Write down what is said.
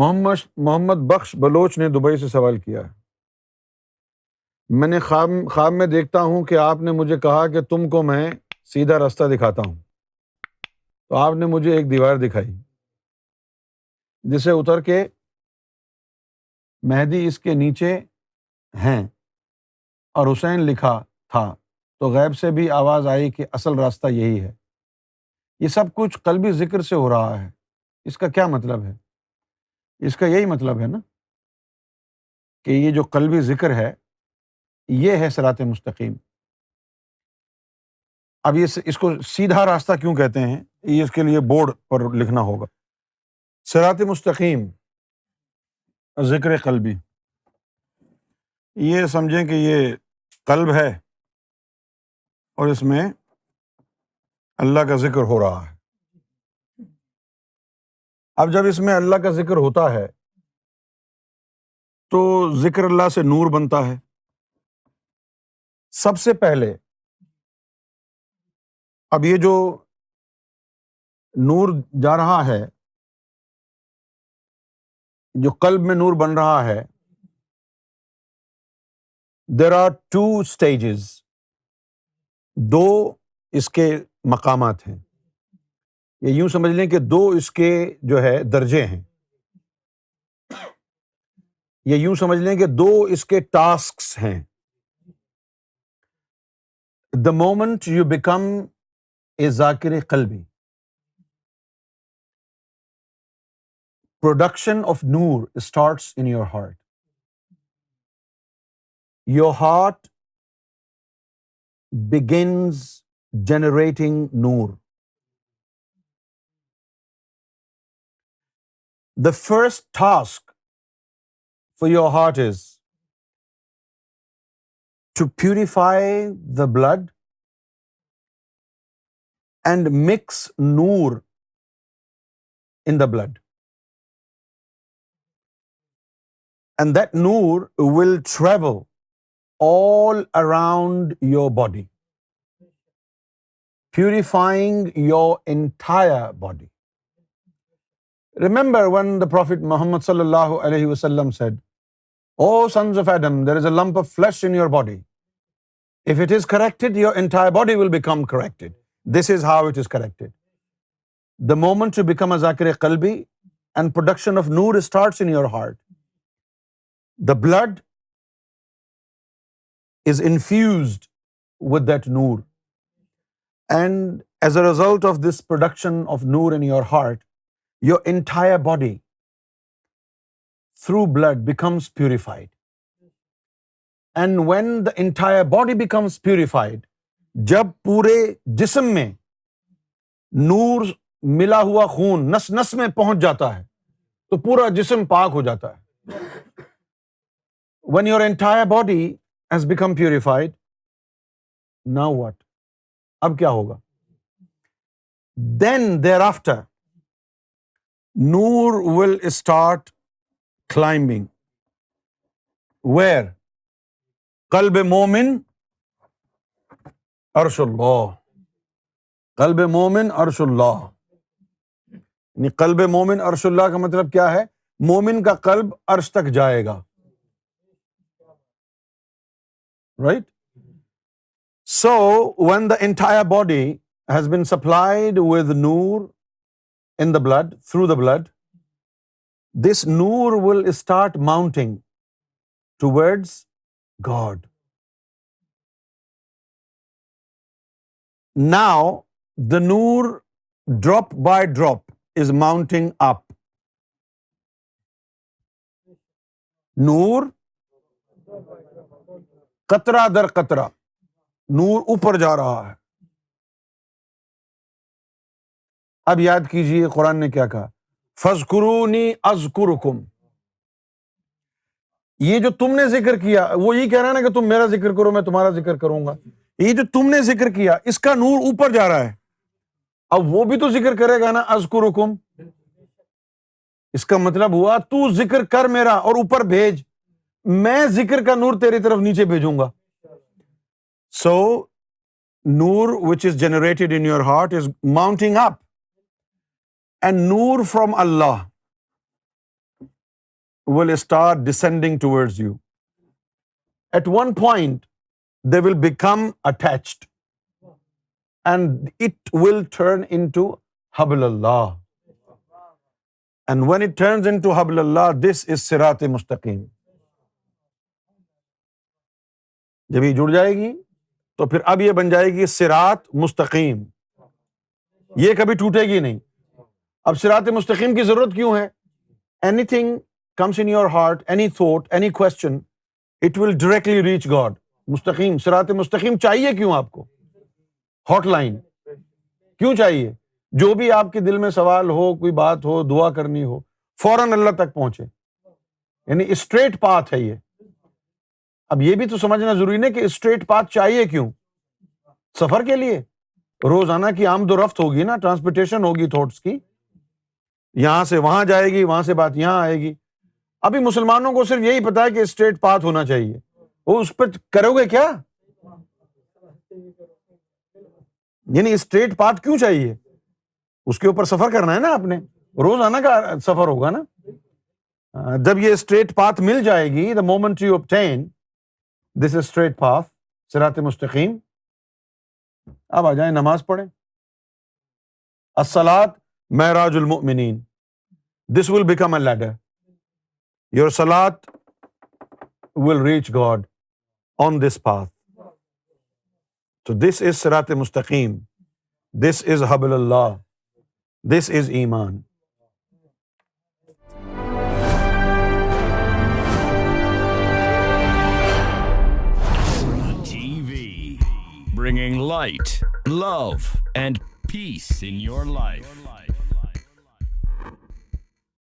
محمد محمد بخش بلوچ نے دبئی سے سوال کیا ہے۔ میں نے خواب خواب میں دیکھتا ہوں کہ آپ نے مجھے کہا کہ تم کو میں سیدھا راستہ دکھاتا ہوں۔ تو آپ نے مجھے ایک دیوار دکھائی۔ جسے اتر کے مہدی اس کے نیچے ہیں اور حسین لکھا تھا۔ تو غیب سے بھی آواز آئی کہ اصل راستہ یہی ہے۔ یہ سب کچھ قلبی ذکر سے ہو رہا ہے۔ اس کا کیا مطلب ہے؟ اس کا یہی مطلب ہے نا کہ یہ جو قلبی ذکر ہے، یہ ہے سرات مستقیم۔ اب یہ اس کو سیدھا راستہ کیوں کہتے ہیں؟ یہ اس کے لیے بورڈ پر لکھنا ہوگا۔ سرات مستقیم، ذکر قلبی۔ یہ سمجھیں کہ یہ قلب ہے اور اس میں اللہ کا ذکر ہو رہا ہے۔ اب جب اس میں اللہ کا ذکر ہوتا ہے، تو ذکر اللہ سے نور بنتا ہے۔ سب سے پہلے، اب یہ جو نور جا رہا ہے، جو قلب میں نور بن رہا ہے دیر آر ٹو اسٹیجز دو اس کے مقامات ہیں۔ یہ یوں سمجھ لیں کہ دو اس کے جو ہے درجے ہیں۔ یہ یوں سمجھ لیں کہ دو اس کے ٹاسکس ہیں۔ The moment you become a ذاکر قلبی production of Noor starts in your heart your heart begins generating Noor the first task for your heart is to purify the blood and mix Noor in the blood and that Noor will travel all around your body purifying your entire body remember when the prophet Muhammad صلی اللہ علیہ وسلم said O sons of Adam there is a lump of flesh in your body if it is corrected your entire body will become corrected this is how it is corrected the moment to become a ذاکر قلبی and production of Noor starts in your heart the blood is infused with that Noor and as a result of this production of Noor in your heart your entire body through blood becomes purified. And when the entire body becomes purified, جب پورے جسم میں نور ملا ہوا خون نس نس میں پہنچ جاتا ہے تو پورا جسم پاک ہو جاتا ہے when your entire body has become purified now what اب کیا ہوگا دین دیر آفٹر نور ول اسٹارٹ کلائمبنگ ویئر قلب مومن عرش اللہ. قلب مومن عرش اللہ. یعنی قلب مومن عرش اللہ کا مطلب کیا ہے؟ مومن کا قلب عرش تک جائے گا. Right so when the entire body has been supplied with Noor in the blood through the blood this Noor will start mounting towards God now the Noor drop by drop is mounting up نور قطرہ در قطرہ نور اوپر جا رہا ہے اب یاد کیجیے قرآن نے کیا کہا؟ فض قرونی کم یہ جو تم نے ذکر کیا، وہ یہ کہہ رہا نا کہ تم میرا ذکر کرو، میں تمہارا ذکر کروں گا۔ یہ جو تم نے ذکر کیا، اس کا نور اوپر جا رہا ہے۔ اب وہ بھی تو ذکر کرے گا نا ازکر کم اس کا مطلب ہوا، تو ذکر کر میرا اور اوپر بھیج۔ میں ذکر کا نور تیری طرف نیچے بھیجوں گا۔ So Noor which is generated in your heart is mounting up Noor from Allah will start descending toward you at one point they will become it and it will turn into hub Allah and when it turn into hub اللہ this is سیرات مستقیم جب یہ جڑ جائے گی، تو پھر اب یہ بن جائے گی سرات مستقیم یہ کبھی ٹوٹے گی نہیں۔ اب سرات مستقیم کی ضرورت کیوں ہے؟ Anything comes in your heart any thought any question it will directly reach God مستقیم سرات مستقیم چاہیے کیوں آپ کو؟ ہاٹ لائن، کیوں چاہیے؟ جو بھی آپ کے دل میں سوال ہو، کوئی بات ہو، دعا کرنی ہو، فوراً اللہ تک پہنچے۔ یعنی اسٹریٹ پاتھ ہے یہ۔ اب یہ بھی تو سمجھنا ضروری نہیں کہ اسٹریٹ پاتھ چاہیے کیوں؟ سفر کے لیے۔ روزانہ کی آمد و رفت ہوگی نا ٹرانسپورٹیشن ہوگی تھوٹس کی۔ یہاں سے وہاں جائے گی، وہاں سے بات یہاں آئے گی۔ ابھی مسلمانوں کو صرف یہی پتا ہے کہ اسٹریٹ پاتھ ہونا چاہیے۔ وہ اس پہ کرو گے کیا؟ یعنی اسٹریٹ پاتھ کیوں چاہیے؟ اس کے اوپر سفر کرنا ہے نا آپ نے۔ روزانہ کا سفر ہوگا نا۔ جب یہ اسٹریٹ پاتھ مل جائے گی the moment you obtain this is straight path سرات مستقیم۔ اب آ جائیں، نماز پڑھیں۔ السلات معراج المؤمنین. This will become a ladder your salad will reach God on this path تو دس از سرات مستقیم دس از حبل اللہ دس از ایمان bringing light, love, and peace in your life.